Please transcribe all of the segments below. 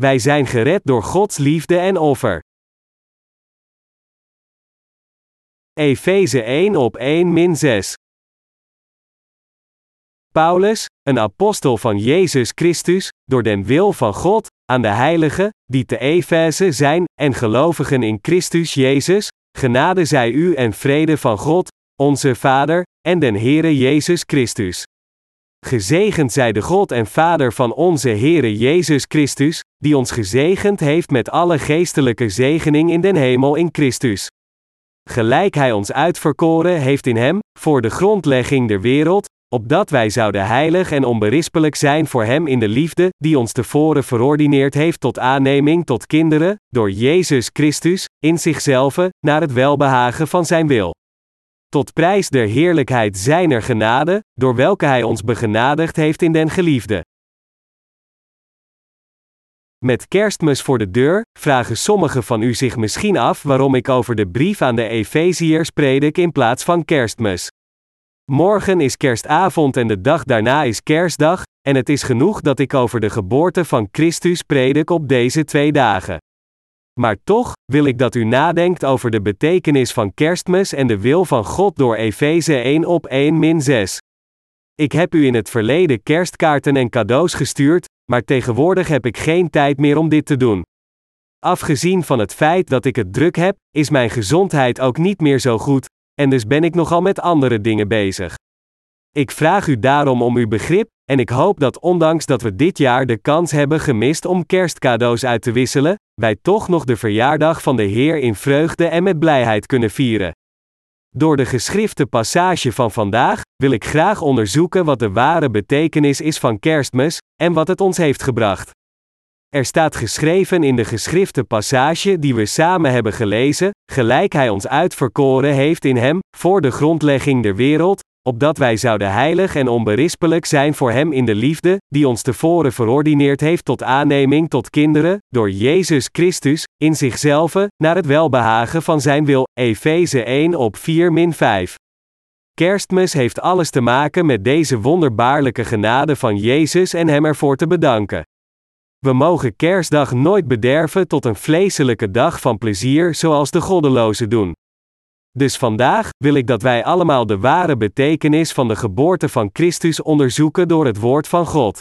Wij zijn gered door Gods liefde en offer. Efeze 1 op 1 min 6. Paulus, een apostel van Jezus Christus, door den wil van God, aan de heiligen, die te Efeze zijn, en gelovigen in Christus Jezus, genade zij u en vrede van God, onze Vader, en den Heere Jezus Christus. Gezegend zij de God en Vader van onze Heere Jezus Christus, die ons gezegend heeft met alle geestelijke zegening in den hemel in Christus. Gelijk Hij ons uitverkoren heeft in Hem, voor de grondlegging der wereld, opdat wij zouden heilig en onberispelijk zijn voor Hem in de liefde, die ons tevoren verordineerd heeft tot aanneming tot kinderen, door Jezus Christus, in zichzelf, naar het welbehagen van Zijn wil. Tot prijs der heerlijkheid Zijner genade, door welke Hij ons begenadigd heeft in den geliefde. Met kerstmis voor de deur, vragen sommigen van u zich misschien af waarom ik over de brief aan de Efeziërs predik in plaats van kerstmis. Morgen is kerstavond en de dag daarna is kerstdag, en het is genoeg dat ik over de geboorte van Christus predik op deze twee dagen. Maar toch, wil ik dat u nadenkt over de betekenis van kerstmis en de wil van God door Efeze 1 op 1 min 6. Ik heb u in het verleden kerstkaarten en cadeaus gestuurd, maar tegenwoordig heb ik geen tijd meer om dit te doen. Afgezien van het feit dat ik het druk heb, is mijn gezondheid ook niet meer zo goed, en dus ben ik nogal met andere dingen bezig. Ik vraag u daarom om uw begrip, en ik hoop dat ondanks dat we dit jaar de kans hebben gemist om kerstcadeaus uit te wisselen, wij toch nog de verjaardag van de Heer in vreugde en met blijheid kunnen vieren. Door de geschrifte passage van vandaag wil ik graag onderzoeken wat de ware betekenis is van kerstmis en wat het ons heeft gebracht. Er staat geschreven in de geschrifte passage die we samen hebben gelezen, gelijk Hij ons uitverkoren heeft in Hem, voor de grondlegging der wereld, opdat wij zouden heilig en onberispelijk zijn voor Hem in de liefde, die ons tevoren verordineerd heeft tot aanneming tot kinderen, door Jezus Christus, in zichzelf, naar het welbehagen van Zijn wil. Efeze 1 op 4 min 5. Kerstmis heeft alles te maken met deze wonderbaarlijke genade van Jezus en Hem ervoor te bedanken. We mogen kerstdag nooit bederven tot een vleeselijke dag van plezier zoals de goddelozen doen. Dus vandaag wil ik dat wij allemaal de ware betekenis van de geboorte van Christus onderzoeken door het woord van God.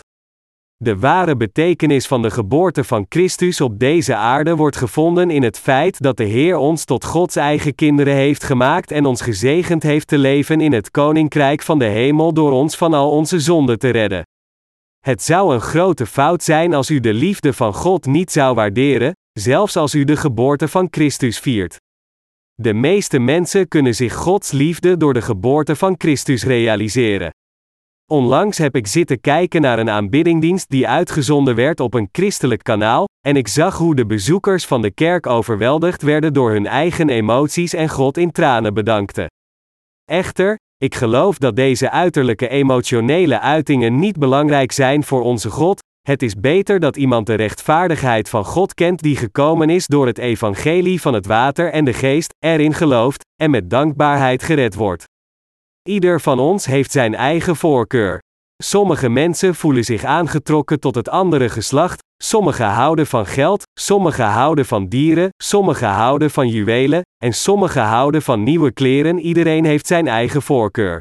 De ware betekenis van de geboorte van Christus op deze aarde wordt gevonden in het feit dat de Heer ons tot Gods eigen kinderen heeft gemaakt en ons gezegend heeft te leven in het koninkrijk van de hemel door ons van al onze zonden te redden. Het zou een grote fout zijn als u de liefde van God niet zou waarderen, zelfs als u de geboorte van Christus viert. De meeste mensen kunnen zich Gods liefde door de geboorte van Christus realiseren. Onlangs heb ik zitten kijken naar een aanbiddingdienst die uitgezonden werd op een christelijk kanaal, en ik zag hoe de bezoekers van de kerk overweldigd werden door hun eigen emoties en God in tranen bedankten. Echter, ik geloof dat deze uiterlijke emotionele uitingen niet belangrijk zijn voor onze God, het is beter dat iemand de rechtvaardigheid van God kent die gekomen is door het evangelie van het water en de geest, erin gelooft, en met dankbaarheid gered wordt. Ieder van ons heeft zijn eigen voorkeur. Sommige mensen voelen zich aangetrokken tot het andere geslacht, sommigen houden van geld, sommigen houden van dieren, sommigen houden van juwelen, en sommigen houden van nieuwe kleren. Iedereen heeft zijn eigen voorkeur.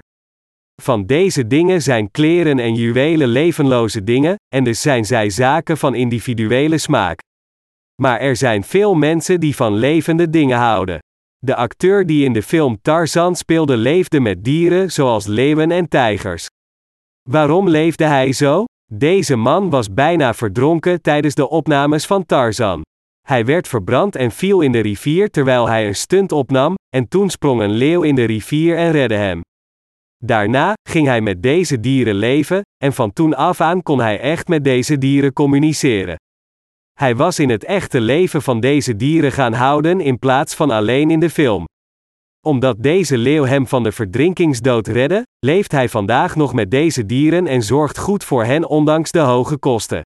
Van deze dingen zijn kleren en juwelen levenloze dingen, en dus zijn zij zaken van individuele smaak. Maar er zijn veel mensen die van levende dingen houden. De acteur die in de film Tarzan speelde leefde met dieren zoals leeuwen en tijgers. Waarom leefde hij zo? Deze man was bijna verdronken tijdens de opnames van Tarzan. Hij werd verbrand en viel in de rivier terwijl hij een stunt opnam, en toen sprong een leeuw in de rivier en redde hem. Daarna ging hij met deze dieren leven, en van toen af aan kon hij echt met deze dieren communiceren. Hij was in het echte leven van deze dieren gaan houden in plaats van alleen in de film. Omdat deze leeuw hem van de verdrinkingsdood redde, leeft hij vandaag nog met deze dieren en zorgt goed voor hen ondanks de hoge kosten.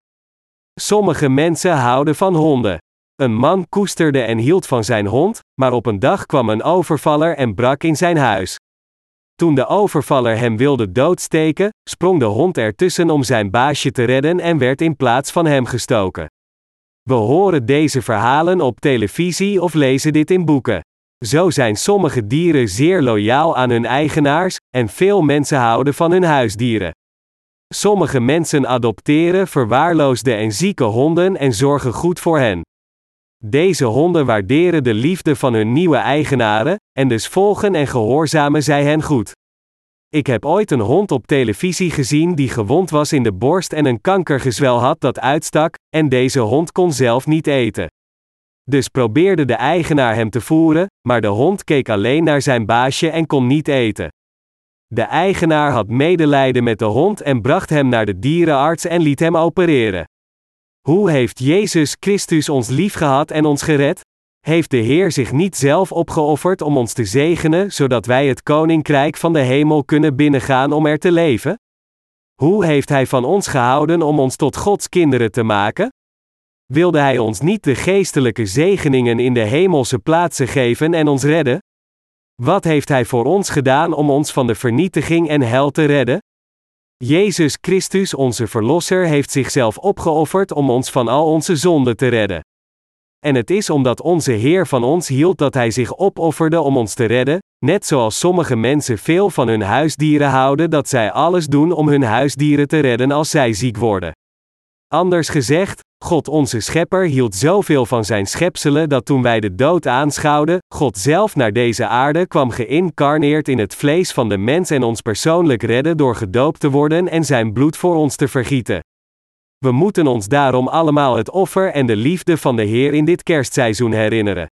Sommige mensen houden van honden. Een man koesterde en hield van zijn hond, maar op een dag kwam een overvaller en brak in zijn huis. Toen de overvaller hem wilde doodsteken, sprong de hond ertussen om zijn baasje te redden en werd in plaats van hem gestoken. We horen deze verhalen op televisie of lezen dit in boeken. Zo zijn sommige dieren zeer loyaal aan hun eigenaars, en veel mensen houden van hun huisdieren. Sommige mensen adopteren verwaarloosde en zieke honden en zorgen goed voor hen. Deze honden waarderen de liefde van hun nieuwe eigenaren, en dus volgen en gehoorzamen zij hen goed. Ik heb ooit een hond op televisie gezien die gewond was in de borst en een kankergezwel had dat uitstak, en deze hond kon zelf niet eten. Dus probeerde de eigenaar hem te voeren, maar de hond keek alleen naar zijn baasje en kon niet eten. De eigenaar had medelijden met de hond en bracht hem naar de dierenarts en liet hem opereren. Hoe heeft Jezus Christus ons liefgehad en ons gered? Heeft de Heer zich niet zelf opgeofferd om ons te zegenen, zodat wij het koninkrijk van de hemel kunnen binnengaan om er te leven? Hoe heeft Hij van ons gehouden om ons tot Gods kinderen te maken? Wilde Hij ons niet de geestelijke zegeningen in de hemelse plaatsen geven en ons redden? Wat heeft Hij voor ons gedaan om ons van de vernietiging en hel te redden? Jezus Christus, onze Verlosser, heeft zichzelf opgeofferd om ons van al onze zonden te redden. En het is omdat onze Heer van ons hield dat Hij zich opofferde om ons te redden, net zoals sommige mensen veel van hun huisdieren houden dat zij alles doen om hun huisdieren te redden als zij ziek worden. Anders gezegd, God onze Schepper hield zoveel van zijn schepselen dat toen wij de dood aanschouwden, God zelf naar deze aarde kwam geïncarneerd in het vlees van de mens en ons persoonlijk redden door gedoopt te worden en zijn bloed voor ons te vergieten. We moeten ons daarom allemaal het offer en de liefde van de Heer in dit kerstseizoen herinneren.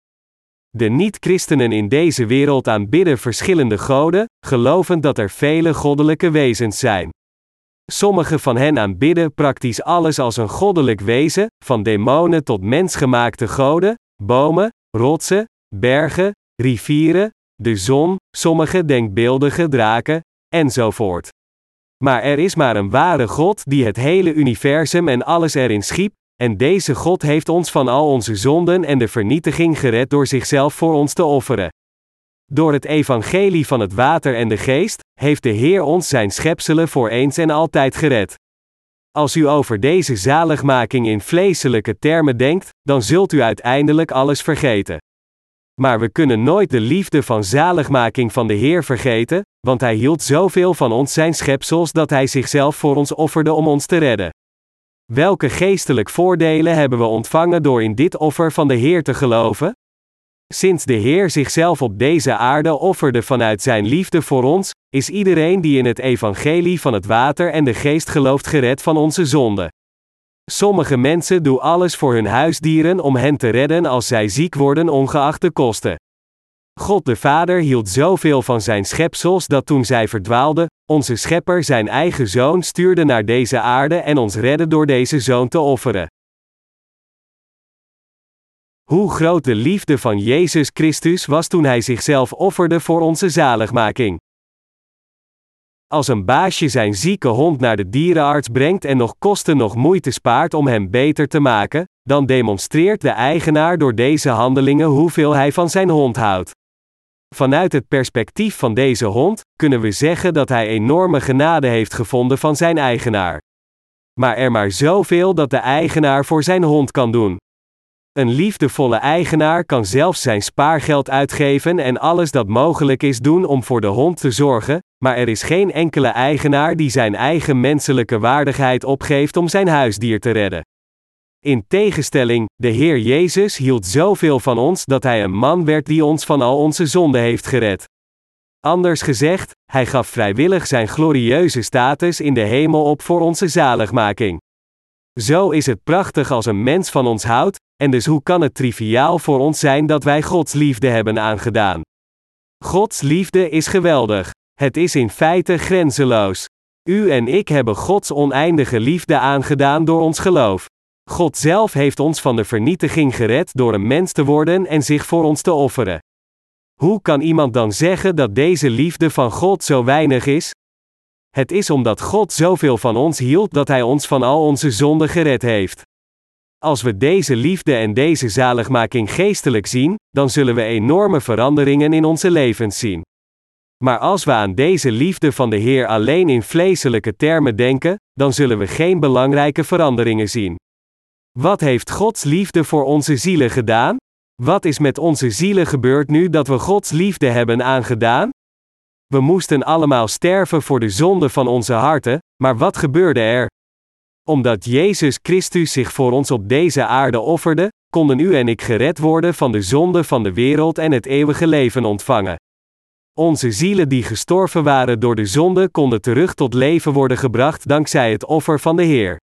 De niet-christenen in deze wereld aanbidden verschillende goden, gelovend dat er vele goddelijke wezens zijn. Sommige van hen aanbidden praktisch alles als een goddelijk wezen, van demonen tot mensgemaakte goden, bomen, rotsen, bergen, rivieren, de zon, sommige denkbeeldige draken, enzovoort. Maar er is maar een ware God die het hele universum en alles erin schiep, en deze God heeft ons van al onze zonden en de vernietiging gered door zichzelf voor ons te offeren. Door het evangelie van het water en de geest, heeft de Heer ons zijn schepselen voor eens en altijd gered. Als u over deze zaligmaking in vleeselijke termen denkt, dan zult u uiteindelijk alles vergeten. Maar we kunnen nooit de liefde van zaligmaking van de Heer vergeten, want Hij hield zoveel van ons zijn schepsels dat Hij zichzelf voor ons offerde om ons te redden. Welke geestelijk voordelen hebben we ontvangen door in dit offer van de Heer te geloven? Sinds de Heer zichzelf op deze aarde offerde vanuit Zijn liefde voor ons, is iedereen die in het evangelie van het water en de geest gelooft gered van onze zonde. Sommige mensen doen alles voor hun huisdieren om hen te redden als zij ziek worden ongeacht de kosten. God de Vader hield zoveel van zijn schepsels dat toen zij verdwaalden, onze Schepper zijn eigen zoon stuurde naar deze aarde en ons redde door deze zoon te offeren. Hoe groot de liefde van Jezus Christus was toen hij zichzelf offerde voor onze zaligmaking. Als een baasje zijn zieke hond naar de dierenarts brengt en nog kosten nog moeite spaart om hem beter te maken, dan demonstreert de eigenaar door deze handelingen hoeveel hij van zijn hond houdt. Vanuit het perspectief van deze hond, kunnen we zeggen dat hij enorme genade heeft gevonden van zijn eigenaar. Maar er maar zoveel dat de eigenaar voor zijn hond kan doen. Een liefdevolle eigenaar kan zelfs zijn spaargeld uitgeven en alles dat mogelijk is doen om voor de hond te zorgen, maar er is geen enkele eigenaar die zijn eigen menselijke waardigheid opgeeft om zijn huisdier te redden. In tegenstelling, de Heer Jezus hield zoveel van ons dat Hij een man werd die ons van al onze zonden heeft gered. Anders gezegd, Hij gaf vrijwillig Zijn glorieuze status in de hemel op voor onze zaligmaking. Zo is het prachtig als een mens van ons houdt, en dus hoe kan het triviaal voor ons zijn dat wij Gods liefde hebben aangedaan? Gods liefde is geweldig. Het is in feite grenzeloos. U en ik hebben Gods oneindige liefde aangedaan door ons geloof. God zelf heeft ons van de vernietiging gered door een mens te worden en zich voor ons te offeren. Hoe kan iemand dan zeggen dat deze liefde van God zo weinig is? Het is omdat God zoveel van ons hield dat Hij ons van al onze zonden gered heeft. Als we deze liefde en deze zaligmaking geestelijk zien, dan zullen we enorme veranderingen in onze levens zien. Maar als we aan deze liefde van de Heer alleen in vleeselijke termen denken, dan zullen we geen belangrijke veranderingen zien. Wat heeft Gods liefde voor onze zielen gedaan? Wat is met onze zielen gebeurd nu dat we Gods liefde hebben aangedaan? We moesten allemaal sterven voor de zonde van onze harten, maar wat gebeurde er? Omdat Jezus Christus zich voor ons op deze aarde offerde, konden u en ik gered worden van de zonde van de wereld en het eeuwige leven ontvangen. Onze zielen die gestorven waren door de zonde konden terug tot leven worden gebracht dankzij het offer van de Heer.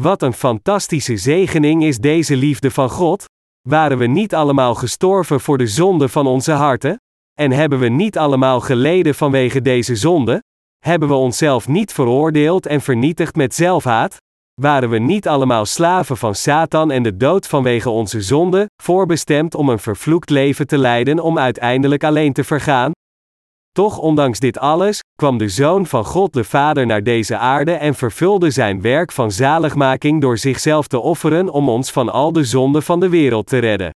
Wat een fantastische zegening is deze liefde van God? Waren we niet allemaal gestorven voor de zonde van onze harten? En hebben we niet allemaal geleden vanwege deze zonde? Hebben we onszelf niet veroordeeld en vernietigd met zelfhaat? Waren we niet allemaal slaven van Satan en de dood vanwege onze zonde, voorbestemd om een vervloekt leven te leiden om uiteindelijk alleen te vergaan? Toch ondanks dit alles, kwam de Zoon van God de Vader naar deze aarde en vervulde zijn werk van zaligmaking door zichzelf te offeren om ons van al de zonden van de wereld te redden.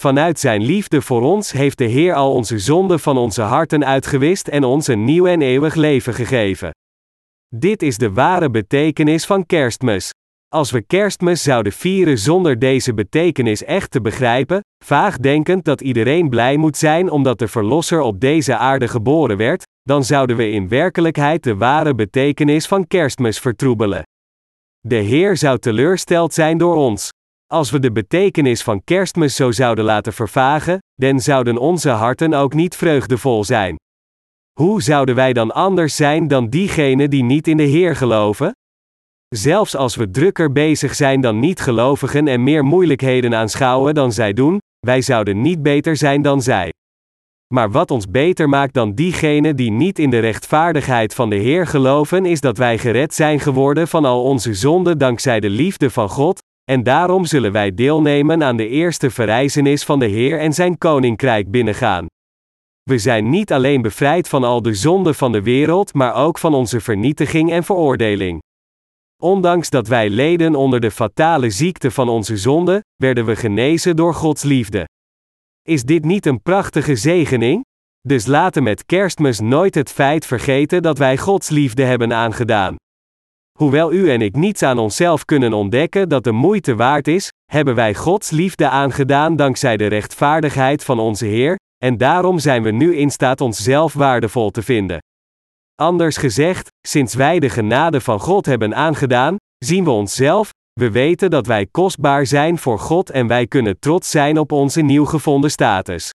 Vanuit zijn liefde voor ons heeft de Heer al onze zonden van onze harten uitgewist en ons een nieuw en eeuwig leven gegeven. Dit is de ware betekenis van kerstmis. Als we kerstmis zouden vieren zonder deze betekenis echt te begrijpen, vaag denkend dat iedereen blij moet zijn omdat de Verlosser op deze aarde geboren werd, dan zouden we in werkelijkheid de ware betekenis van kerstmis vertroebelen. De Heer zou teleursteld zijn door ons. Als we de betekenis van kerstmis zo zouden laten vervagen, dan zouden onze harten ook niet vreugdevol zijn. Hoe zouden wij dan anders zijn dan diegenen die niet in de Heer geloven? Zelfs als we drukker bezig zijn dan niet-gelovigen en meer moeilijkheden aanschouwen dan zij doen, wij zouden niet beter zijn dan zij. Maar wat ons beter maakt dan diegenen die niet in de rechtvaardigheid van de Heer geloven, is dat wij gered zijn geworden van al onze zonden dankzij de liefde van God, en daarom zullen wij deelnemen aan de eerste verrijzenis van de Heer en zijn koninkrijk binnengaan. We zijn niet alleen bevrijd van al de zonden van de wereld, maar ook van onze vernietiging en veroordeling. Ondanks dat wij leden onder de fatale ziekte van onze zonde, werden we genezen door Gods liefde. Is dit niet een prachtige zegening? Dus laten met kerstmis nooit het feit vergeten dat wij Gods liefde hebben aangedaan. Hoewel u en ik niets aan onszelf kunnen ontdekken dat de moeite waard is, hebben wij Gods liefde aangedaan dankzij de rechtvaardigheid van onze Heer, en daarom zijn we nu in staat onszelf waardevol te vinden. Anders gezegd, sinds wij de genade van God hebben aangedaan, zien we onszelf, we weten dat wij kostbaar zijn voor God en wij kunnen trots zijn op onze nieuw gevonden status.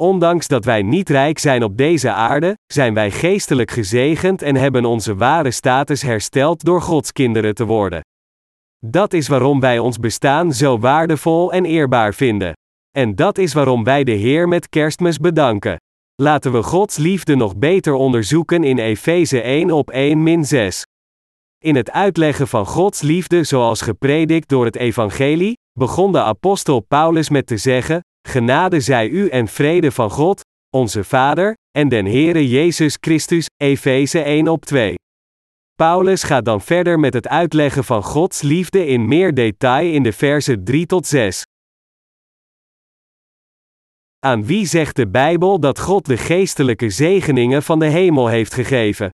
Ondanks dat wij niet rijk zijn op deze aarde, zijn wij geestelijk gezegend en hebben onze ware status hersteld door Gods kinderen te worden. Dat is waarom wij ons bestaan zo waardevol en eerbaar vinden. En dat is waarom wij de Heer met kerstmis bedanken. Laten we Gods liefde nog beter onderzoeken in Efeze 1 op 1 6. In het uitleggen van Gods liefde zoals gepredikt door het Evangelie, begon de apostel Paulus met te zeggen: Genade zij u en vrede van God, onze Vader, en den Heere Jezus Christus, Efeze 1 op 2. Paulus gaat dan verder met het uitleggen van Gods liefde in meer detail in de versen 3 tot 6. Aan wie zegt de Bijbel dat God de geestelijke zegeningen van de hemel heeft gegeven?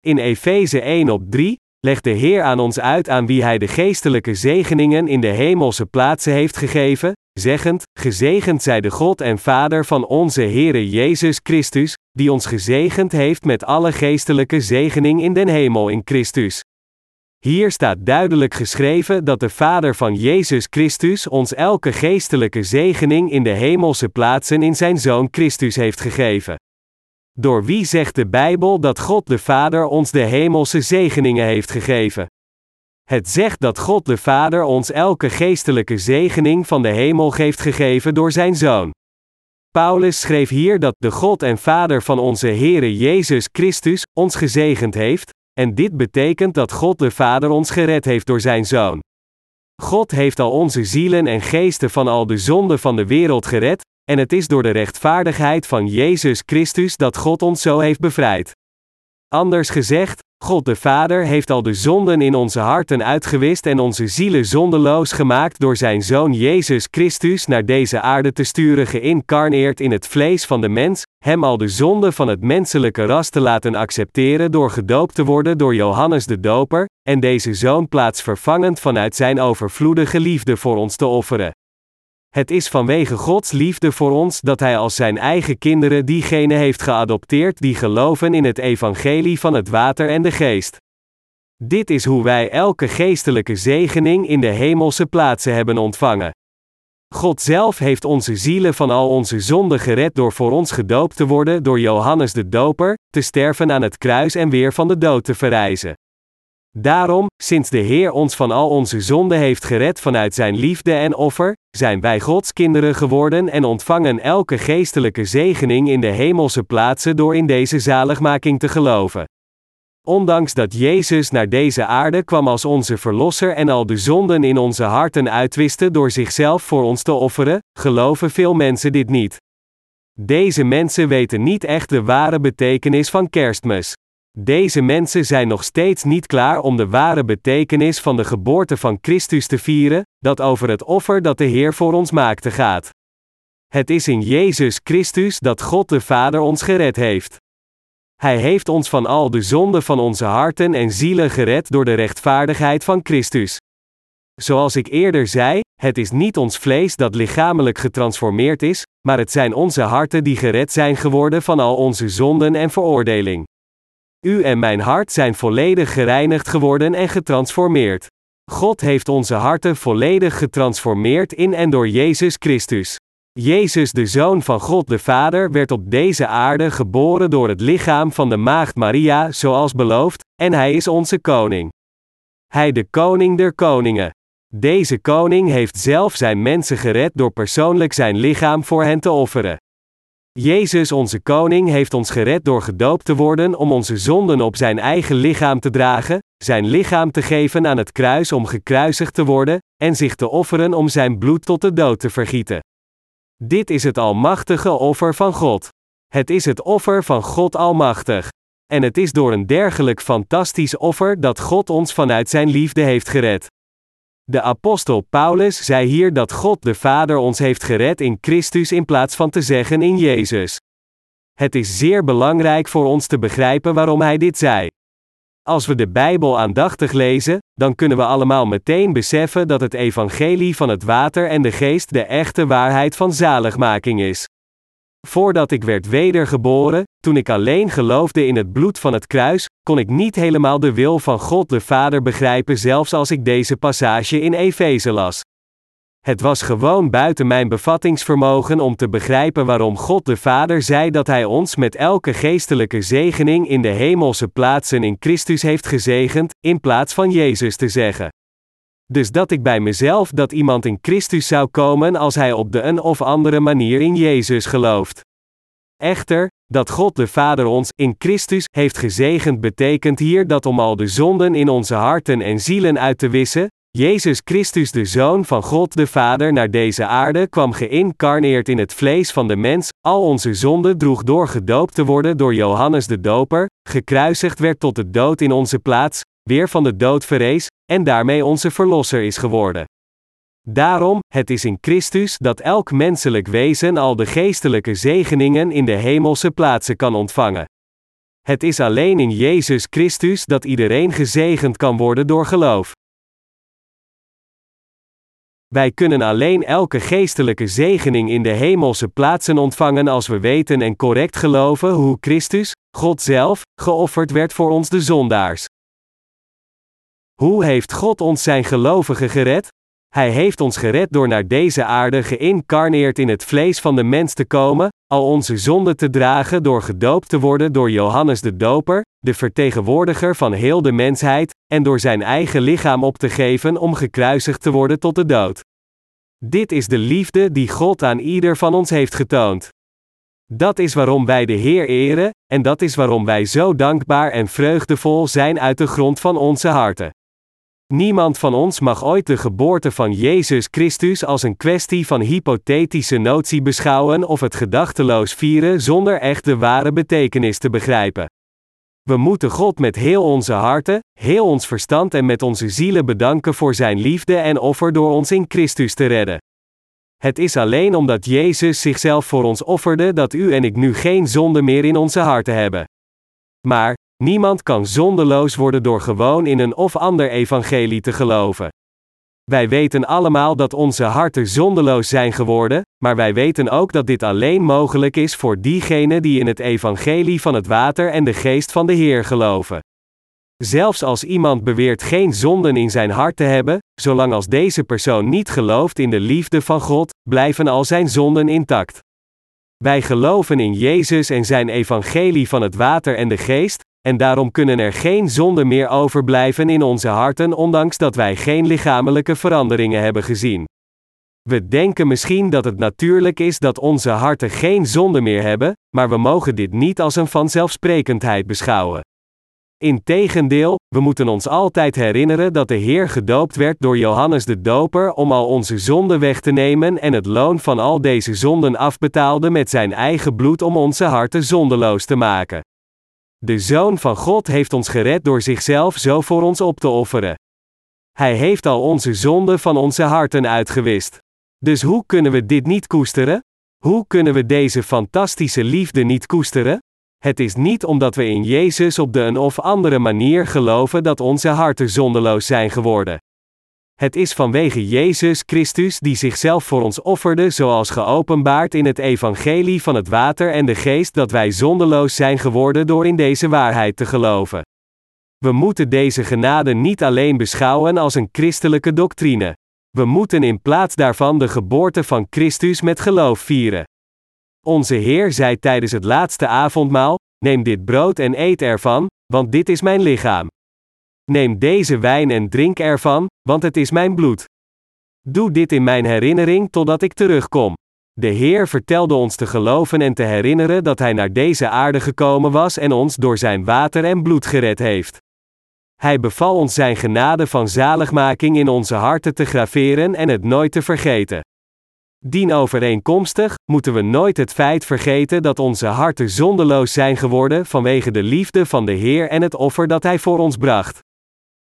In Efeze 1 op 3 legt de Heer aan ons uit aan wie Hij de geestelijke zegeningen in de hemelse plaatsen heeft gegeven, zeggend: Gezegend zij de God en Vader van onze Heere Jezus Christus, die ons gezegend heeft met alle geestelijke zegening in den hemel in Christus. Hier staat duidelijk geschreven dat de Vader van Jezus Christus ons elke geestelijke zegening in de hemelse plaatsen in zijn Zoon Christus heeft gegeven. Door wie zegt de Bijbel dat God de Vader ons de hemelse zegeningen heeft gegeven? Het zegt dat God de Vader ons elke geestelijke zegening van de hemel heeft gegeven door zijn Zoon. Paulus schreef hier dat de God en Vader van onze Heere Jezus Christus ons gezegend heeft, en dit betekent dat God de Vader ons gered heeft door zijn Zoon. God heeft al onze zielen en geesten van al de zonden van de wereld gered, en het is door de rechtvaardigheid van Jezus Christus dat God ons zo heeft bevrijd. Anders gezegd, God de Vader heeft al de zonden in onze harten uitgewist en onze zielen zondeloos gemaakt door zijn Zoon Jezus Christus naar deze aarde te sturen, geïncarneerd in het vlees van de mens, hem al de zonde van het menselijke ras te laten accepteren door gedoopt te worden door Johannes de Doper, en deze Zoon plaatsvervangend vanuit zijn overvloedige liefde voor ons te offeren. Het is vanwege Gods liefde voor ons dat Hij als Zijn eigen kinderen diegenen heeft geadopteerd die geloven in het evangelie van het water en de geest. Dit is hoe wij elke geestelijke zegening in de hemelse plaatsen hebben ontvangen. God zelf heeft onze zielen van al onze zonden gered door voor ons gedoopt te worden door Johannes de Doper, te sterven aan het kruis en weer van de dood te verrijzen. Daarom, sinds de Heer ons van al onze zonden heeft gered vanuit Zijn liefde en offer, zijn wij Gods kinderen geworden en ontvangen elke geestelijke zegening in de hemelse plaatsen door in deze zaligmaking te geloven. Ondanks dat Jezus naar deze aarde kwam als onze Verlosser en al de zonden in onze harten uitwiste door zichzelf voor ons te offeren, geloven veel mensen dit niet. Deze mensen weten niet echt de ware betekenis van kerstmis. Deze mensen zijn nog steeds niet klaar om de ware betekenis van de geboorte van Christus te vieren, dat over het offer dat de Heer voor ons maakte gaat. Het is in Jezus Christus dat God de Vader ons gered heeft. Hij heeft ons van al de zonden van onze harten en zielen gered door de rechtvaardigheid van Christus. Zoals ik eerder zei, het is niet ons vlees dat lichamelijk getransformeerd is, maar het zijn onze harten die gered zijn geworden van al onze zonden en veroordeling. U en mijn hart zijn volledig gereinigd geworden en getransformeerd. God heeft onze harten volledig getransformeerd in en door Jezus Christus. Jezus, de Zoon van God de Vader, werd op deze aarde geboren door het lichaam van de Maagd Maria, zoals beloofd, en Hij is onze koning. Hij de koning der koningen. Deze koning heeft zelf zijn mensen gered door persoonlijk zijn lichaam voor hen te offeren. Jezus onze koning heeft ons gered door gedoopt te worden om onze zonden op zijn eigen lichaam te dragen, zijn lichaam te geven aan het kruis om gekruisigd te worden, en zich te offeren om zijn bloed tot de dood te vergieten. Dit is het almachtige offer van God. Het is het offer van God Almachtig. En het is door een dergelijk fantastisch offer dat God ons vanuit zijn liefde heeft gered. De apostel Paulus zei hier dat God de Vader ons heeft gered in Christus in plaats van te zeggen in Jezus. Het is zeer belangrijk voor ons te begrijpen waarom hij dit zei. Als we de Bijbel aandachtig lezen, dan kunnen we allemaal meteen beseffen dat het evangelie van het water en de geest de echte waarheid van zaligmaking is. Voordat ik werd wedergeboren, toen ik alleen geloofde in het bloed van het kruis, kon ik niet helemaal de wil van God de Vader begrijpen, zelfs als ik deze passage in Efeze las. Het was gewoon buiten mijn bevattingsvermogen om te begrijpen waarom God de Vader zei dat Hij ons met elke geestelijke zegening in de hemelse plaatsen in Christus heeft gezegend, in plaats van Jezus te zeggen. Dus dat ik bij mezelf dat iemand in Christus zou komen als hij op de een of andere manier in Jezus gelooft. Echter, dat God de Vader ons in Christus heeft gezegend betekent hier dat om al de zonden in onze harten en zielen uit te wissen, Jezus Christus de Zoon van God de Vader naar deze aarde kwam geïncarneerd in het vlees van de mens, al onze zonden droeg door gedoopt te worden door Johannes de Doper, gekruisigd werd tot de dood in onze plaats, weer van de dood verrees, en daarmee onze Verlosser is geworden. Daarom, het is in Christus dat elk menselijk wezen al de geestelijke zegeningen in de hemelse plaatsen kan ontvangen. Het is alleen in Jezus Christus dat iedereen gezegend kan worden door geloof. Wij kunnen alleen elke geestelijke zegening in de hemelse plaatsen ontvangen als we weten en correct geloven hoe Christus, God zelf, geofferd werd voor ons de zondaars. Hoe heeft God ons zijn gelovigen gered? Hij heeft ons gered door naar deze aarde geïncarneerd in het vlees van de mens te komen, al onze zonden te dragen door gedoopt te worden door Johannes de Doper, de vertegenwoordiger van heel de mensheid, en door zijn eigen lichaam op te geven om gekruisigd te worden tot de dood. Dit is de liefde die God aan ieder van ons heeft getoond. Dat is waarom wij de Heer eren, en dat is waarom wij zo dankbaar en vreugdevol zijn uit de grond van onze harten. Niemand van ons mag ooit de geboorte van Jezus Christus als een kwestie van hypothetische notie beschouwen of het gedachteloos vieren zonder echt de ware betekenis te begrijpen. We moeten God met heel onze harten, heel ons verstand en met onze zielen bedanken voor Zijn liefde en offer door ons in Christus te redden. Het is alleen omdat Jezus zichzelf voor ons offerde dat u en ik nu geen zonde meer in onze harten hebben. Maar, niemand kan zondeloos worden door gewoon in een of ander evangelie te geloven. Wij weten allemaal dat onze harten zondeloos zijn geworden, maar wij weten ook dat dit alleen mogelijk is voor diegenen die in het evangelie van het water en de geest van de Heer geloven. Zelfs als iemand beweert geen zonden in zijn hart te hebben, zolang als deze persoon niet gelooft in de liefde van God, blijven al zijn zonden intact. Wij geloven in Jezus en zijn evangelie van het water en de geest, en daarom kunnen er geen zonden meer overblijven in onze harten, ondanks dat wij geen lichamelijke veranderingen hebben gezien. We denken misschien dat het natuurlijk is dat onze harten geen zonde meer hebben, maar we mogen dit niet als een vanzelfsprekendheid beschouwen. Integendeel, we moeten ons altijd herinneren dat de Heer gedoopt werd door Johannes de Doper om al onze zonden weg te nemen en het loon van al deze zonden afbetaalde met zijn eigen bloed om onze harten zondeloos te maken. De Zoon van God heeft ons gered door zichzelf zo voor ons op te offeren. Hij heeft al onze zonden van onze harten uitgewist. Dus hoe kunnen we dit niet koesteren? Hoe kunnen we deze fantastische liefde niet koesteren? Het is niet omdat we in Jezus op de een of andere manier geloven dat onze harten zondeloos zijn geworden. Het is vanwege Jezus Christus die zichzelf voor ons offerde, zoals geopenbaard in het evangelie van het water en de geest, dat wij zondeloos zijn geworden door in deze waarheid te geloven. We moeten deze genade niet alleen beschouwen als een christelijke doctrine. We moeten in plaats daarvan de geboorte van Christus met geloof vieren. Onze Heer zei tijdens het laatste avondmaal: Neem dit brood en eet ervan, want dit is mijn lichaam. Neem deze wijn en drink ervan, want het is mijn bloed. Doe dit in mijn herinnering totdat ik terugkom. De Heer vertelde ons te geloven en te herinneren dat Hij naar deze aarde gekomen was en ons door Zijn water en bloed gered heeft. Hij beval ons Zijn genade van zaligmaking in onze harten te graveren en het nooit te vergeten. Dienovereenkomstig moeten we nooit het feit vergeten dat onze harten zondeloos zijn geworden vanwege de liefde van de Heer en het offer dat Hij voor ons bracht.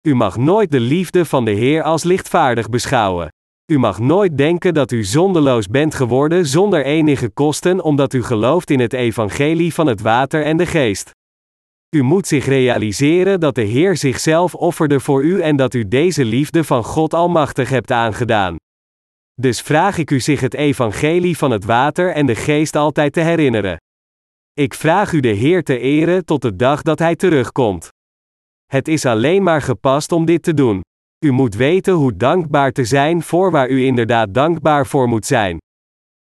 U mag nooit de liefde van de Heer als lichtvaardig beschouwen. U mag nooit denken dat u zondeloos bent geworden zonder enige kosten omdat u gelooft in het evangelie van het water en de geest. U moet zich realiseren dat de Heer zichzelf offerde voor u en dat u deze liefde van God Almachtig hebt aangedaan. Dus vraag ik u zich het evangelie van het water en de geest altijd te herinneren. Ik vraag u de Heer te eren tot de dag dat Hij terugkomt. Het is alleen maar gepast om dit te doen. U moet weten hoe dankbaar te zijn voor waar u inderdaad dankbaar voor moet zijn.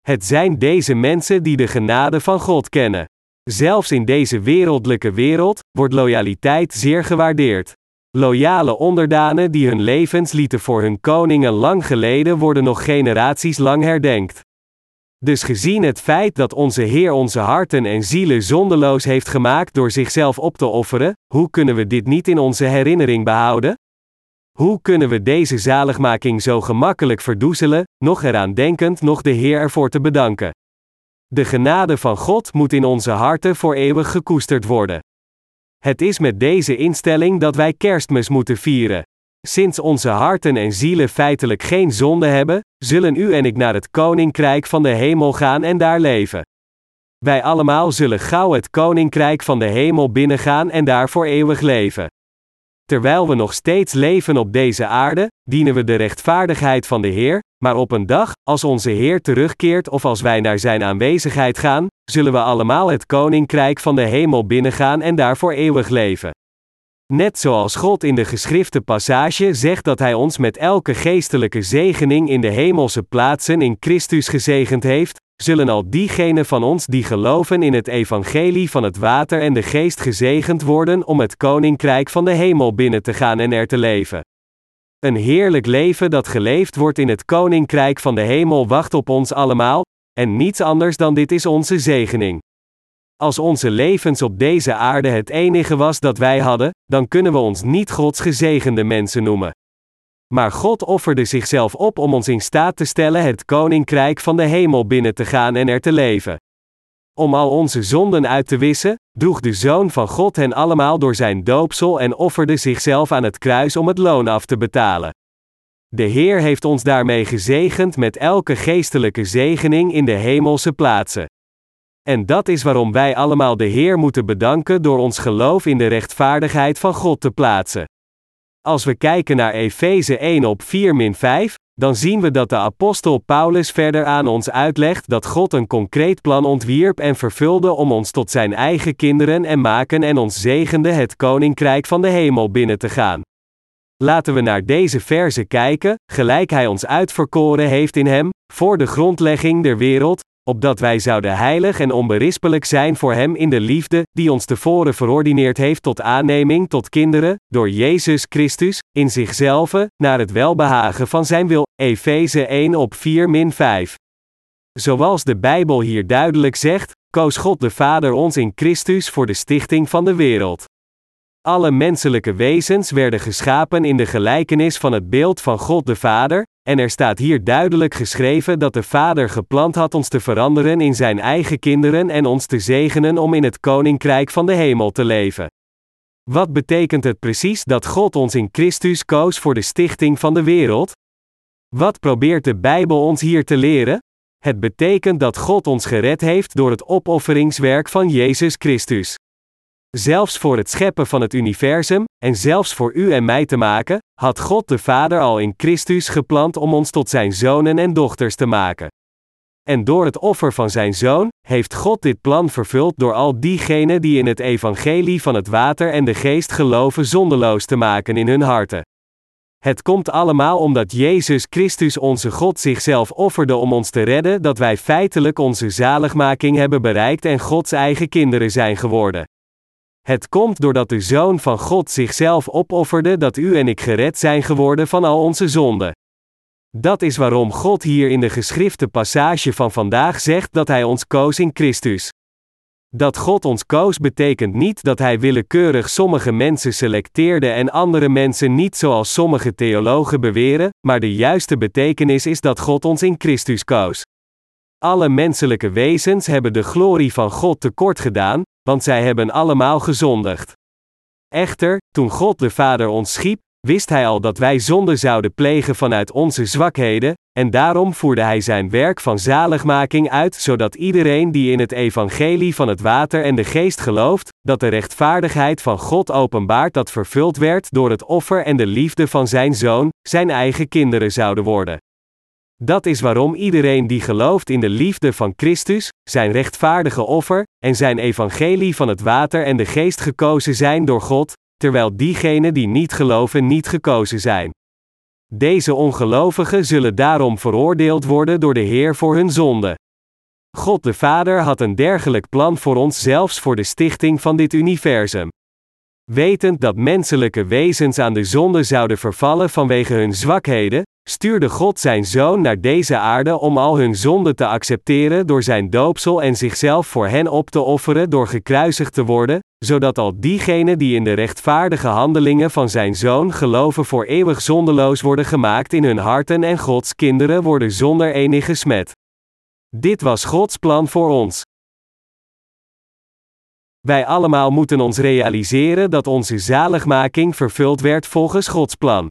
Het zijn deze mensen die de genade van God kennen. Zelfs in deze wereldlijke wereld wordt loyaliteit zeer gewaardeerd. Loyale onderdanen die hun levens lieten voor hun koningen lang geleden worden nog generaties lang herdenkt. Dus gezien het feit dat onze Heer onze harten en zielen zondeloos heeft gemaakt door zichzelf op te offeren, hoe kunnen we dit niet in onze herinnering behouden? Hoe kunnen we deze zaligmaking zo gemakkelijk verdoezelen, nog eraan denkend nog de Heer ervoor te bedanken? De genade van God moet in onze harten voor eeuwig gekoesterd worden. Het is met deze instelling dat wij kerstmis moeten vieren. Sinds onze harten en zielen feitelijk geen zonde hebben, zullen u en ik naar het koninkrijk van de hemel gaan en daar leven. Wij allemaal zullen gauw het koninkrijk van de hemel binnengaan en daar voor eeuwig leven. Terwijl we nog steeds leven op deze aarde, dienen we de rechtvaardigheid van de Heer, maar op een dag, als onze Heer terugkeert of als wij naar Zijn aanwezigheid gaan, zullen we allemaal het koninkrijk van de hemel binnengaan en daar voor eeuwig leven. Net zoals God in de geschrifte passage zegt dat Hij ons met elke geestelijke zegening in de hemelse plaatsen in Christus gezegend heeft, zullen al diegenen van ons die geloven in het evangelie van het water en de geest gezegend worden om het koninkrijk van de hemel binnen te gaan en er te leven. Een heerlijk leven dat geleefd wordt in het koninkrijk van de hemel wacht op ons allemaal, en niets anders dan dit is onze zegening. Als onze levens op deze aarde het enige was dat wij hadden, dan kunnen we ons niet Gods gezegende mensen noemen. Maar God offerde zichzelf op om ons in staat te stellen het koninkrijk van de hemel binnen te gaan en er te leven. Om al onze zonden uit te wissen, droeg de Zoon van God hen allemaal door zijn doopsel en offerde zichzelf aan het kruis om het loon af te betalen. De Heer heeft ons daarmee gezegend met elke geestelijke zegening in de hemelse plaatsen. En dat is waarom wij allemaal de Heer moeten bedanken door ons geloof in de rechtvaardigheid van God te plaatsen. Als we kijken naar Efeze 1 op 4-5, dan zien we dat de apostel Paulus verder aan ons uitlegt dat God een concreet plan ontwierp en vervulde om ons tot zijn eigen kinderen en maken en ons zegende het koninkrijk van de hemel binnen te gaan. Laten we naar deze verse kijken, gelijk hij ons uitverkoren heeft in hem, voor de grondlegging der wereld, opdat wij zouden heilig en onberispelijk zijn voor Hem in de liefde, die ons tevoren verordineerd heeft tot aanneming tot kinderen, door Jezus Christus, in zichzelf, naar het welbehagen van Zijn wil. Efeze 1 op 4 5. Zoals de Bijbel hier duidelijk zegt, koos God de Vader ons in Christus voor de stichting van de wereld. Alle menselijke wezens werden geschapen in de gelijkenis van het beeld van God de Vader, en er staat hier duidelijk geschreven dat de Vader gepland had ons te veranderen in zijn eigen kinderen en ons te zegenen om in het koninkrijk van de hemel te leven. Wat betekent het precies dat God ons in Christus koos voor de stichting van de wereld? Wat probeert de Bijbel ons hier te leren? Het betekent dat God ons gered heeft door het opofferingswerk van Jezus Christus. Zelfs voor het scheppen van het universum, en zelfs voor u en mij te maken, had God de Vader al in Christus gepland om ons tot zijn zonen en dochters te maken. En door het offer van zijn zoon, heeft God dit plan vervuld door al diegenen die in het evangelie van het water en de geest geloven zondeloos te maken in hun harten. Het komt allemaal omdat Jezus Christus onze God zichzelf offerde om ons te redden, dat wij feitelijk onze zaligmaking hebben bereikt en Gods eigen kinderen zijn geworden. Het komt doordat de Zoon van God zichzelf opofferde dat u en ik gered zijn geworden van al onze zonden. Dat is waarom God hier in de geschrifte passage van vandaag zegt dat Hij ons koos in Christus. Dat God ons koos betekent niet dat Hij willekeurig sommige mensen selecteerde en andere mensen niet zoals sommige theologen beweren, maar de juiste betekenis is dat God ons in Christus koos. Alle menselijke wezens hebben de glorie van God tekort gedaan, want zij hebben allemaal gezondigd. Echter, toen God de Vader ons schiep, wist Hij al dat wij zonde zouden plegen vanuit onze zwakheden, en daarom voerde Hij zijn werk van zaligmaking uit, zodat iedereen die in het evangelie van het water en de geest gelooft, dat de rechtvaardigheid van God openbaart dat vervuld werd door het offer en de liefde van Zijn Zoon, Zijn eigen kinderen zouden worden. Dat is waarom iedereen die gelooft in de liefde van Christus, zijn rechtvaardige offer, en zijn evangelie van het water en de geest gekozen zijn door God, terwijl diegenen die niet geloven niet gekozen zijn. Deze ongelovigen zullen daarom veroordeeld worden door de Heer voor hun zonde. God de Vader had een dergelijk plan voor ons zelfs voor de stichting van dit universum. Wetend dat menselijke wezens aan de zonde zouden vervallen vanwege hun zwakheden, stuurde God zijn zoon naar deze aarde om al hun zonden te accepteren door zijn doopsel en zichzelf voor hen op te offeren door gekruisigd te worden, zodat al diegenen die in de rechtvaardige handelingen van zijn zoon geloven voor eeuwig zondeloos worden gemaakt in hun harten en Gods kinderen worden zonder enige smet. Dit was Gods plan voor ons. Wij allemaal moeten ons realiseren dat onze zaligmaking vervuld werd volgens Gods plan.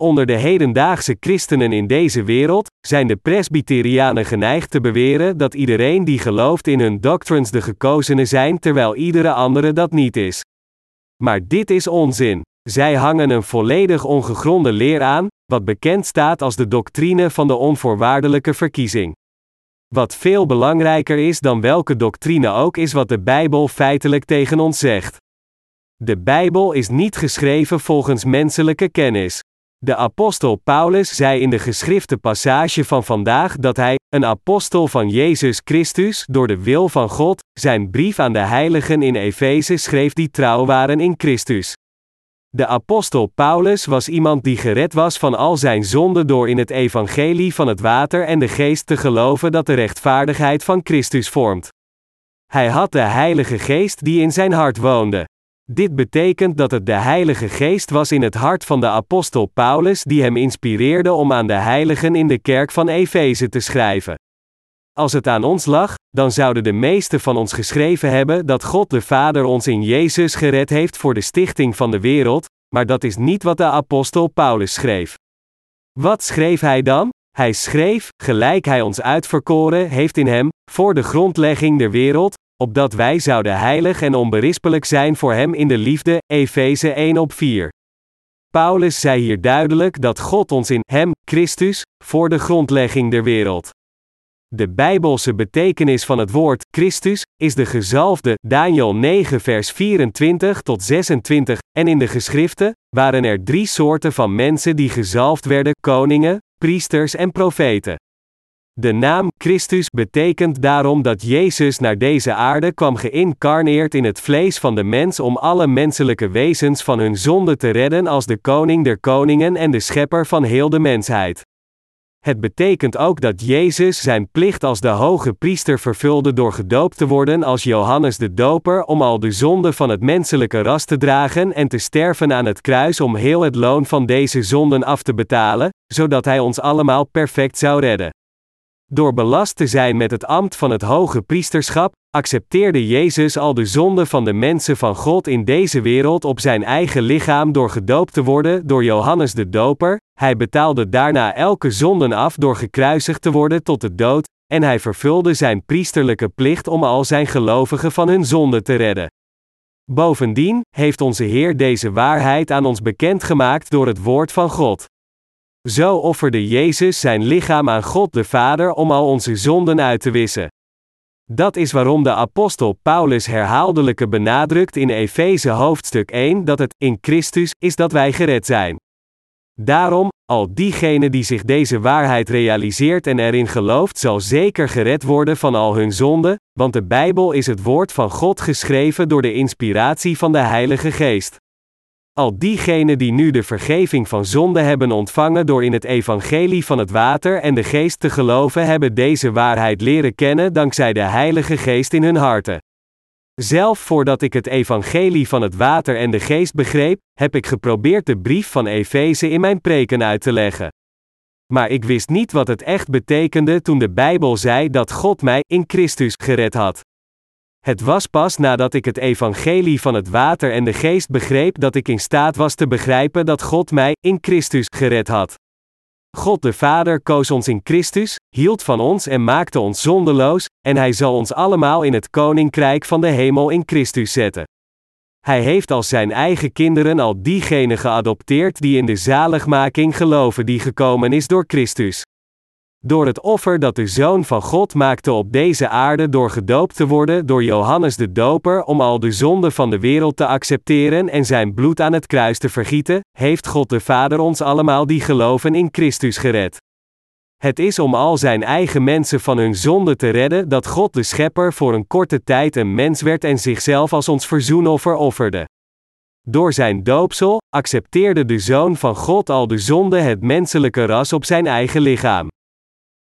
Onder de hedendaagse christenen in deze wereld zijn de presbyterianen geneigd te beweren dat iedereen die gelooft in hun doctrines de gekozenen zijn terwijl iedere andere dat niet is. Maar dit is onzin. Zij hangen een volledig ongegronde leer aan, wat bekend staat als de doctrine van de onvoorwaardelijke verkiezing. Wat veel belangrijker is dan welke doctrine ook is wat de Bijbel feitelijk tegen ons zegt. De Bijbel is niet geschreven volgens menselijke kennis. De apostel Paulus zei in de geschrifte passage van vandaag dat hij, een apostel van Jezus Christus, door de wil van God, zijn brief aan de heiligen in Efeze schreef die trouw waren in Christus. De apostel Paulus was iemand die gered was van al zijn zonden door in het evangelie van het water en de geest te geloven dat de rechtvaardigheid van Christus vormt. Hij had de Heilige Geest die in zijn hart woonde. Dit betekent dat het de Heilige Geest was in het hart van de apostel Paulus die hem inspireerde om aan de heiligen in de kerk van Efeze te schrijven. Als het aan ons lag, dan zouden de meesten van ons geschreven hebben dat God de Vader ons in Jezus gered heeft voor de stichting van de wereld, maar dat is niet wat de apostel Paulus schreef. Wat schreef hij dan? Hij schreef, gelijk hij ons uitverkoren heeft in hem, voor de grondlegging der wereld, opdat wij zouden heilig en onberispelijk zijn voor hem in de liefde, Efeze 1 op 4. Paulus zei hier duidelijk dat God ons in hem, Christus, voor de grondlegging der wereld. De bijbelse betekenis van het woord Christus is de gezalfde, Daniel 9 vers 24 tot 26, en in de geschriften waren er drie soorten van mensen die gezalfd werden: koningen, priesters en profeten. De naam Christus betekent daarom dat Jezus naar deze aarde kwam geïncarneerd in het vlees van de mens om alle menselijke wezens van hun zonde te redden als de koning der koningen en de schepper van heel de mensheid. Het betekent ook dat Jezus zijn plicht als de hoge priester vervulde door gedoopt te worden als Johannes de Doper om al de zonde van het menselijke ras te dragen en te sterven aan het kruis om heel het loon van deze zonden af te betalen, zodat hij ons allemaal perfect zou redden. Door belast te zijn met het ambt van het hoge priesterschap, accepteerde Jezus al de zonden van de mensen van God in deze wereld op zijn eigen lichaam door gedoopt te worden door Johannes de Doper, hij betaalde daarna elke zonden af door gekruisigd te worden tot de dood, en hij vervulde zijn priesterlijke plicht om al zijn gelovigen van hun zonde te redden. Bovendien heeft onze Heer deze waarheid aan ons bekendgemaakt door het woord van God. Zo offerde Jezus zijn lichaam aan God de Vader om al onze zonden uit te wissen. Dat is waarom de apostel Paulus herhaaldelijke benadrukt in Efeze hoofdstuk 1 dat het in Christus is dat wij gered zijn. Daarom, al diegene die zich deze waarheid realiseert en erin gelooft, zal zeker gered worden van al hun zonden, want de Bijbel is het woord van God geschreven door de inspiratie van de Heilige Geest. Al diegenen die nu de vergeving van zonde hebben ontvangen door in het evangelie van het water en de geest te geloven, hebben deze waarheid leren kennen dankzij de Heilige Geest in hun harten. Zelf voordat ik het evangelie van het water en de geest begreep, heb ik geprobeerd de brief van Efeze in mijn preken uit te leggen. Maar ik wist niet wat het echt betekende toen de Bijbel zei dat God mij in Christus gered had. Het was pas nadat ik het evangelie van het water en de geest begreep dat ik in staat was te begrijpen dat God mij in Christus gered had. God de Vader koos ons in Christus, hield van ons en maakte ons zondeloos, en Hij zal ons allemaal in het koninkrijk van de hemel in Christus zetten. Hij heeft als zijn eigen kinderen al diegenen geadopteerd die in de zaligmaking geloven die gekomen is door Christus. Door het offer dat de Zoon van God maakte op deze aarde door gedoopt te worden door Johannes de Doper om al de zonden van de wereld te accepteren en zijn bloed aan het kruis te vergieten, heeft God de Vader ons allemaal die geloven in Christus gered. Het is om al zijn eigen mensen van hun zonde te redden dat God de Schepper voor een korte tijd een mens werd en zichzelf als ons verzoenoffer offerde. Door zijn doopsel accepteerde de Zoon van God al de zonde het menselijke ras op zijn eigen lichaam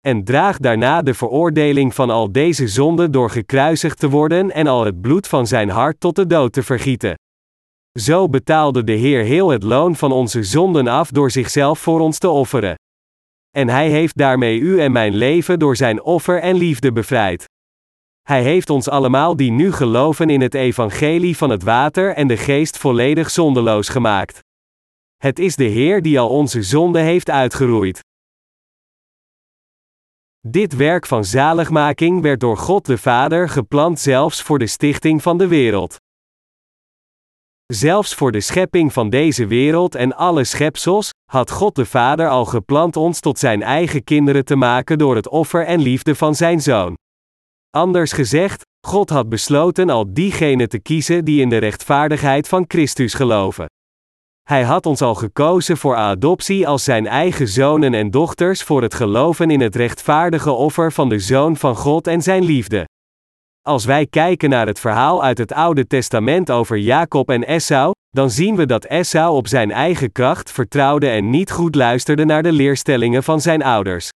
en draagt daarna de veroordeling van al deze zonden door gekruisigd te worden en al het bloed van zijn hart tot de dood te vergieten. Zo betaalde de Heer heel het loon van onze zonden af door zichzelf voor ons te offeren. En Hij heeft daarmee u en mijn leven door zijn offer en liefde bevrijd. Hij heeft ons allemaal die nu geloven in het evangelie van het water en de geest volledig zondeloos gemaakt. Het is de Heer die al onze zonden heeft uitgeroeid. Dit werk van zaligmaking werd door God de Vader gepland zelfs voor de stichting van de wereld. Zelfs voor de schepping van deze wereld en alle schepsels, had God de Vader al gepland ons tot zijn eigen kinderen te maken door het offer en liefde van zijn Zoon. Anders gezegd, God had besloten al diegenen te kiezen die in de rechtvaardigheid van Christus geloven. Hij had ons al gekozen voor adoptie als zijn eigen zonen en dochters voor het geloven in het rechtvaardige offer van de Zoon van God en zijn liefde. Als wij kijken naar het verhaal uit het Oude Testament over Jacob en Esau, dan zien we dat Esau op zijn eigen kracht vertrouwde en niet goed luisterde naar de leerstellingen van zijn ouders.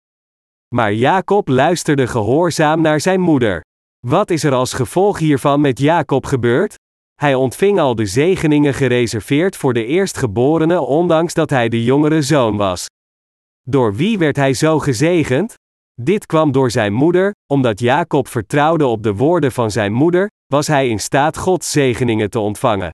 Maar Jacob luisterde gehoorzaam naar zijn moeder. Wat is er als gevolg hiervan met Jacob gebeurd? Hij ontving al de zegeningen gereserveerd voor de eerstgeborene ondanks dat hij de jongere zoon was. Door wie werd hij zo gezegend? Dit kwam door zijn moeder, omdat Jacob vertrouwde op de woorden van zijn moeder, was hij in staat Gods zegeningen te ontvangen.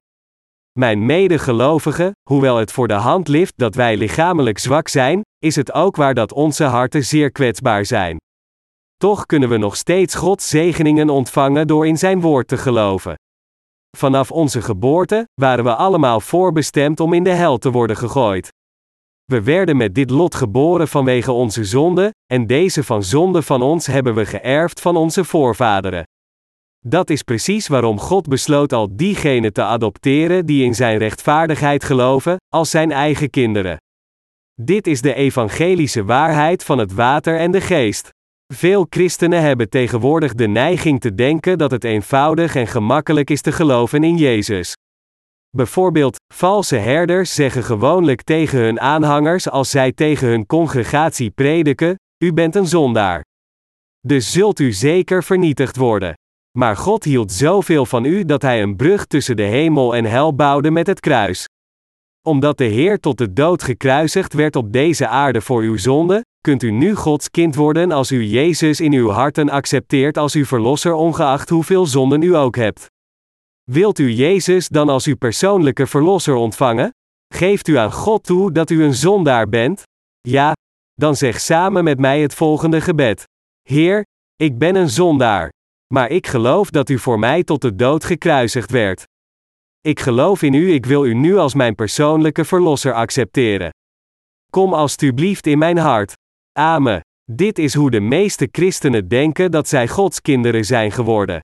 Mijn medegelovigen, hoewel het voor de hand ligt dat wij lichamelijk zwak zijn, is het ook waar dat onze harten zeer kwetsbaar zijn. Toch kunnen we nog steeds Gods zegeningen ontvangen door in Zijn woord te geloven. Vanaf onze geboorte waren we allemaal voorbestemd om in de hel te worden gegooid. We werden met dit lot geboren vanwege onze zonde, en deze van zonde van ons hebben we geërfd van onze voorvaderen. Dat is precies waarom God besloot al diegenen te adopteren die in Zijn rechtvaardigheid geloven, als Zijn eigen kinderen. Dit is de evangelische waarheid van het water en de geest. Veel christenen hebben tegenwoordig de neiging te denken dat het eenvoudig en gemakkelijk is te geloven in Jezus. Bijvoorbeeld, valse herders zeggen gewoonlijk tegen hun aanhangers als zij tegen hun congregatie prediken: U bent een zondaar. Dus zult u zeker vernietigd worden. Maar God hield zoveel van u dat hij een brug tussen de hemel en hel bouwde met het kruis. Omdat de Heer tot de dood gekruisigd werd op deze aarde voor uw zonde, kunt u nu Gods kind worden als u Jezus in uw harten accepteert als uw verlosser ongeacht hoeveel zonden u ook hebt. Wilt u Jezus dan als uw persoonlijke verlosser ontvangen? Geeft u aan God toe dat u een zondaar bent? Ja, dan zeg samen met mij het volgende gebed: Heer, ik ben een zondaar. Maar ik geloof dat u voor mij tot de dood gekruisigd werd. Ik geloof in u, ik wil u nu als mijn persoonlijke verlosser accepteren. Kom alstublieft in mijn hart. Amen. Dit is hoe de meeste christenen denken dat zij Gods kinderen zijn geworden.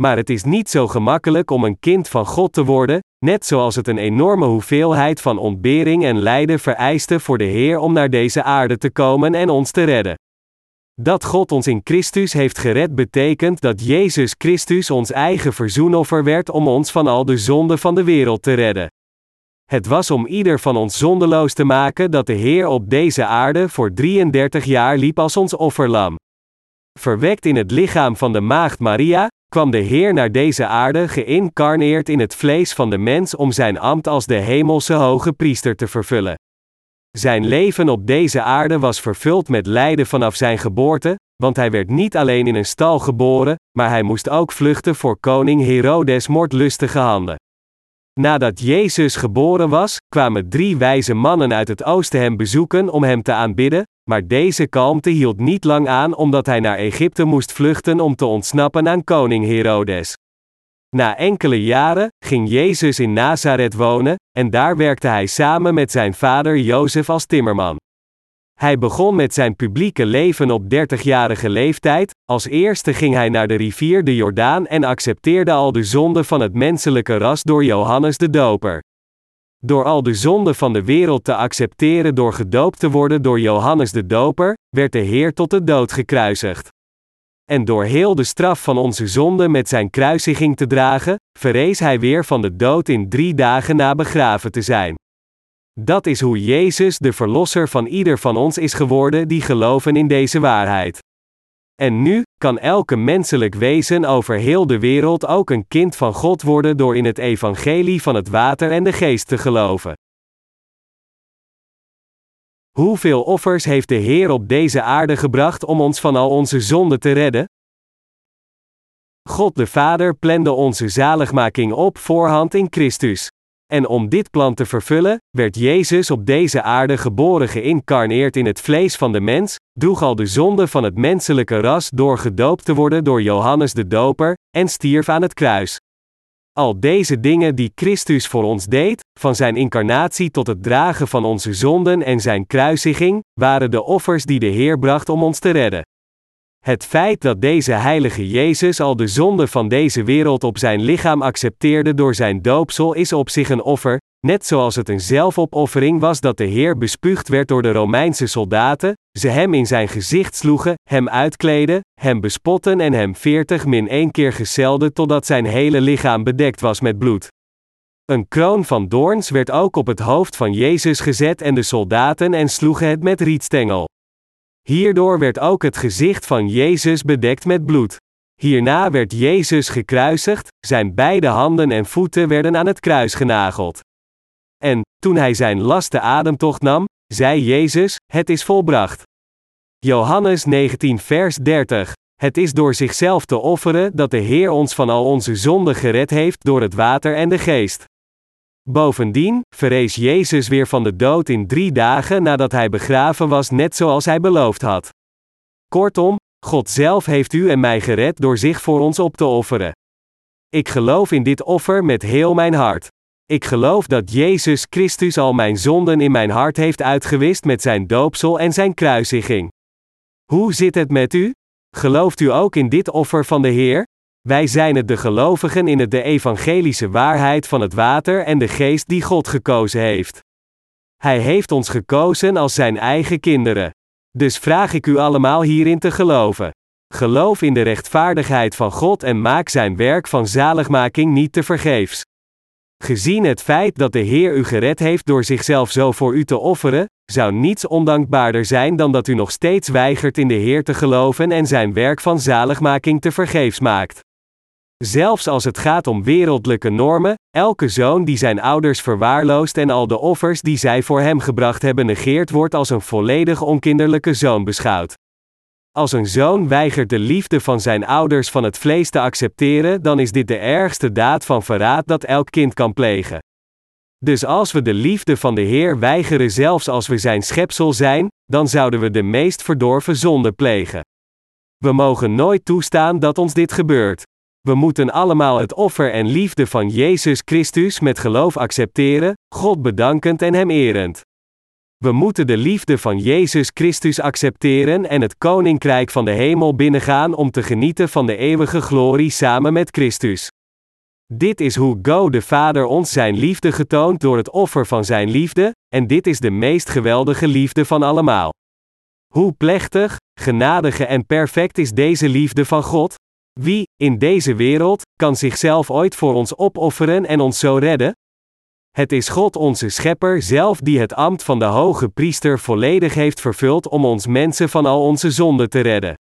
Maar het is niet zo gemakkelijk om een kind van God te worden, net zoals het een enorme hoeveelheid van ontbering en lijden vereiste voor de Heer om naar deze aarde te komen en ons te redden. Dat God ons in Christus heeft gered betekent dat Jezus Christus ons eigen verzoenoffer werd om ons van al de zonden van de wereld te redden. Het was om ieder van ons zondeloos te maken dat de Heer op deze aarde voor 33 jaar liep als ons offerlam. Verwekt in het lichaam van de maagd Maria, kwam de Heer naar deze aarde geïncarneerd in het vlees van de mens om zijn ambt als de hemelse hoge priester te vervullen. Zijn leven op deze aarde was vervuld met lijden vanaf zijn geboorte, want hij werd niet alleen in een stal geboren, maar hij moest ook vluchten voor koning Herodes moordlustige handen. Nadat Jezus geboren was, kwamen drie wijze mannen uit het oosten hem bezoeken om hem te aanbidden, maar deze kalmte hield niet lang aan omdat hij naar Egypte moest vluchten om te ontsnappen aan koning Herodes. Na enkele jaren ging Jezus in Nazareth wonen, en daar werkte hij samen met zijn vader Jozef als timmerman. Hij begon met zijn publieke leven op 30-jarige leeftijd, als eerste ging hij naar de rivier de Jordaan en accepteerde al de zonden van het menselijke ras door Johannes de Doper. Door al de zonden van de wereld te accepteren door gedoopt te worden door Johannes de Doper, werd de Heer tot de dood gekruisigd. En door heel de straf van onze zonde met zijn kruisiging te dragen, verrees hij weer van de dood in drie dagen na begraven te zijn. Dat is hoe Jezus de Verlosser van ieder van ons is geworden die geloven in deze waarheid. En nu kan elke menselijk wezen over heel de wereld ook een kind van God worden door in het evangelie van het water en de geest te geloven. Hoeveel offers heeft de Heer op deze aarde gebracht om ons van al onze zonden te redden? God de Vader plande onze zaligmaking op voorhand in Christus. En om dit plan te vervullen, werd Jezus op deze aarde geboren geïncarneerd in het vlees van de mens, droeg al de zonde van het menselijke ras door gedoopt te worden door Johannes de Doper, en stierf aan het kruis. Al deze dingen die Christus voor ons deed, van zijn incarnatie tot het dragen van onze zonden en zijn kruisiging, waren de offers die de Heer bracht om ons te redden. Het feit dat deze heilige Jezus al de zonde van deze wereld op zijn lichaam accepteerde door zijn doopsel is op zich een offer, net zoals het een zelfopoffering was dat de Heer bespuugd werd door de Romeinse soldaten, ze hem in zijn gezicht sloegen, hem uitkleden, hem bespotten en hem veertig min één keer geselden totdat zijn hele lichaam bedekt was met bloed. Een kroon van doorns werd ook op het hoofd van Jezus gezet en de soldaten en sloegen het met rietstengel. Hierdoor werd ook het gezicht van Jezus bedekt met bloed. Hierna werd Jezus gekruisigd, zijn beide handen en voeten werden aan het kruis genageld. En, toen hij zijn laste ademtocht nam, zei Jezus: Het is volbracht. Johannes 19 vers 30. Het is door zichzelf te offeren dat de Heer ons van al onze zonden gered heeft door het water en de geest. Bovendien verrees Jezus weer van de dood in drie dagen nadat hij begraven was, net zoals hij beloofd had. Kortom, God zelf heeft u en mij gered door zich voor ons op te offeren. Ik geloof in dit offer met heel mijn hart. Ik geloof dat Jezus Christus al mijn zonden in mijn hart heeft uitgewist met zijn doopsel en zijn kruisiging. Hoe zit het met u? Gelooft u ook in dit offer van de Heer? Wij zijn het de gelovigen in het de evangelische waarheid van het water en de geest die God gekozen heeft. Hij heeft ons gekozen als zijn eigen kinderen. Dus vraag ik u allemaal hierin te geloven. Geloof in de rechtvaardigheid van God en maak zijn werk van zaligmaking niet te vergeefs. Gezien het feit dat de Heer u gered heeft door zichzelf zo voor u te offeren, zou niets ondankbaarder zijn dan dat u nog steeds weigert in de Heer te geloven en zijn werk van zaligmaking te vergeefs maakt. Zelfs als het gaat om wereldlijke normen, elke zoon die zijn ouders verwaarloost en al de offers die zij voor hem gebracht hebben negeert, wordt als een volledig onkinderlijke zoon beschouwd. Als een zoon weigert de liefde van zijn ouders van het vlees te accepteren, dan is dit de ergste daad van verraad dat elk kind kan plegen. Dus als we de liefde van de Heer weigeren, zelfs als we zijn schepsel zijn, dan zouden we de meest verdorven zonde plegen. We mogen nooit toestaan dat ons dit gebeurt. We moeten allemaal het offer en liefde van Jezus Christus met geloof accepteren, God bedankend en Hem erend. We moeten de liefde van Jezus Christus accepteren en het koninkrijk van de hemel binnengaan om te genieten van de eeuwige glorie samen met Christus. Dit is hoe God de Vader ons zijn liefde getoont door het offer van zijn liefde, en dit is de meest geweldige liefde van allemaal. Hoe plechtig, genadige en perfect is deze liefde van God? Wie, in deze wereld, kan zichzelf ooit voor ons opofferen en ons zo redden? Het is God onze Schepper zelf die het ambt van de hoge priester volledig heeft vervuld om ons mensen van al onze zonden te redden.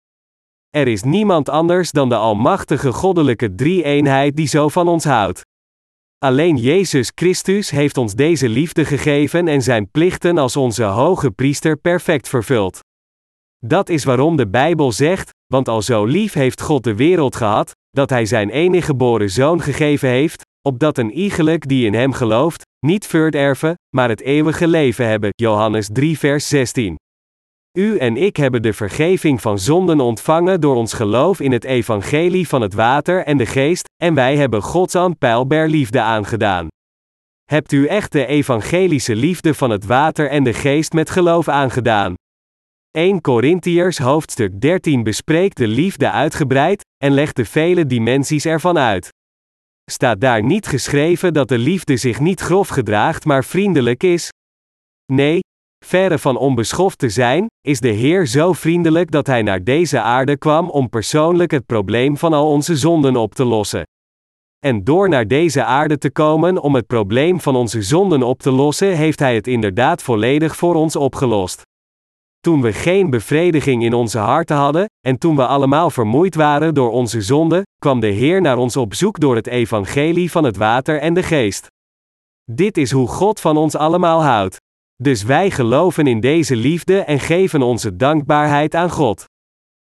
Er is niemand anders dan de almachtige goddelijke drie-eenheid die zo van ons houdt. Alleen Jezus Christus heeft ons deze liefde gegeven en zijn plichten als onze hoge priester perfect vervuld. Dat is waarom de Bijbel zegt: Want al zo lief heeft God de wereld gehad, dat Hij zijn enige geboren zoon gegeven heeft, opdat een iegelijk die in Hem gelooft, niet verderven, maar het eeuwige leven hebben. Johannes 3, vers 16. U en ik hebben de vergeving van zonden ontvangen door ons geloof in het evangelie van het water en de geest, en wij hebben Gods aanpeilbaar liefde aangedaan. Hebt u echt de evangelische liefde van het water en de geest met geloof aangedaan? 1 Korintiërs hoofdstuk 13 bespreekt de liefde uitgebreid en legt de vele dimensies ervan uit. Staat daar niet geschreven dat de liefde zich niet grof gedraagt maar vriendelijk is? Nee, verre van onbeschoft te zijn, is de Heer zo vriendelijk dat Hij naar deze aarde kwam om persoonlijk het probleem van al onze zonden op te lossen. En door naar deze aarde te komen om het probleem van onze zonden op te lossen, heeft Hij het inderdaad volledig voor ons opgelost. Toen we geen bevrediging in onze harten hadden, en toen we allemaal vermoeid waren door onze zonde, kwam de Heer naar ons op zoek door het evangelie van het water en de geest. Dit is hoe God van ons allemaal houdt. Dus wij geloven in deze liefde en geven onze dankbaarheid aan God.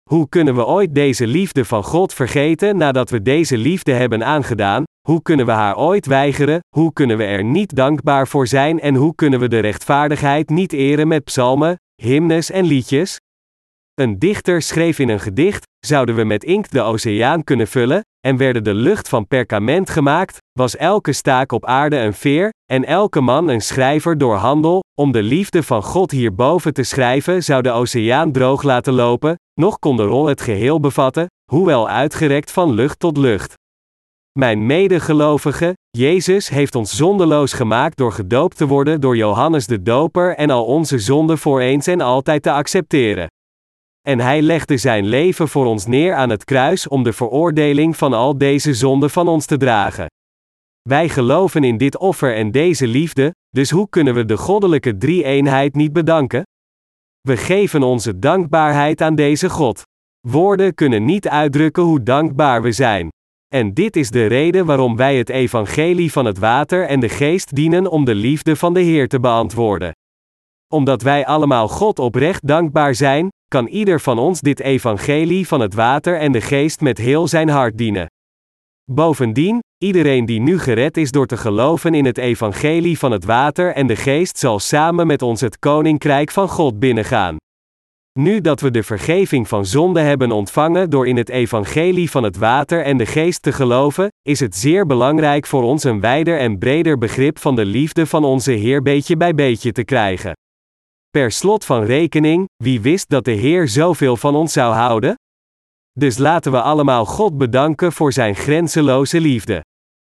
Hoe kunnen we ooit deze liefde van God vergeten nadat we deze liefde hebben aangedaan? Hoe kunnen we haar ooit weigeren? Hoe kunnen we er niet dankbaar voor zijn en hoe kunnen we de rechtvaardigheid niet eren met psalmen, hymnes en liedjes? Een dichter schreef in een gedicht: zouden we met inkt de oceaan kunnen vullen, en werden de lucht van perkament gemaakt, was elke staak op aarde een veer, en elke man een schrijver door handel, om de liefde van God hierboven te schrijven, zou de oceaan droog laten lopen, nog kon de rol het geheel bevatten, hoewel uitgerekt van lucht tot lucht. Mijn medegelovige, Jezus heeft ons zondeloos gemaakt door gedoopt te worden door Johannes de Doper en al onze zonden voor eens en altijd te accepteren. En hij legde zijn leven voor ons neer aan het kruis om de veroordeling van al deze zonden van ons te dragen. Wij geloven in dit offer en deze liefde, dus hoe kunnen we de goddelijke drie-eenheid niet bedanken? We geven onze dankbaarheid aan deze God. Woorden kunnen niet uitdrukken hoe dankbaar we zijn. En dit is de reden waarom wij het evangelie van het water en de geest dienen om de liefde van de Heer te beantwoorden. Omdat wij allemaal God oprecht dankbaar zijn, kan ieder van ons dit evangelie van het water en de geest met heel zijn hart dienen. Bovendien, iedereen die nu gered is door te geloven in het evangelie van het water en de geest zal samen met ons het koninkrijk van God binnengaan. Nu dat we de vergeving van zonde hebben ontvangen door in het evangelie van het water en de geest te geloven, is het zeer belangrijk voor ons een wijder en breder begrip van de liefde van onze Heer beetje bij beetje te krijgen. Per slot van rekening, wie wist dat de Heer zoveel van ons zou houden? Dus laten we allemaal God bedanken voor Zijn grenzeloze liefde.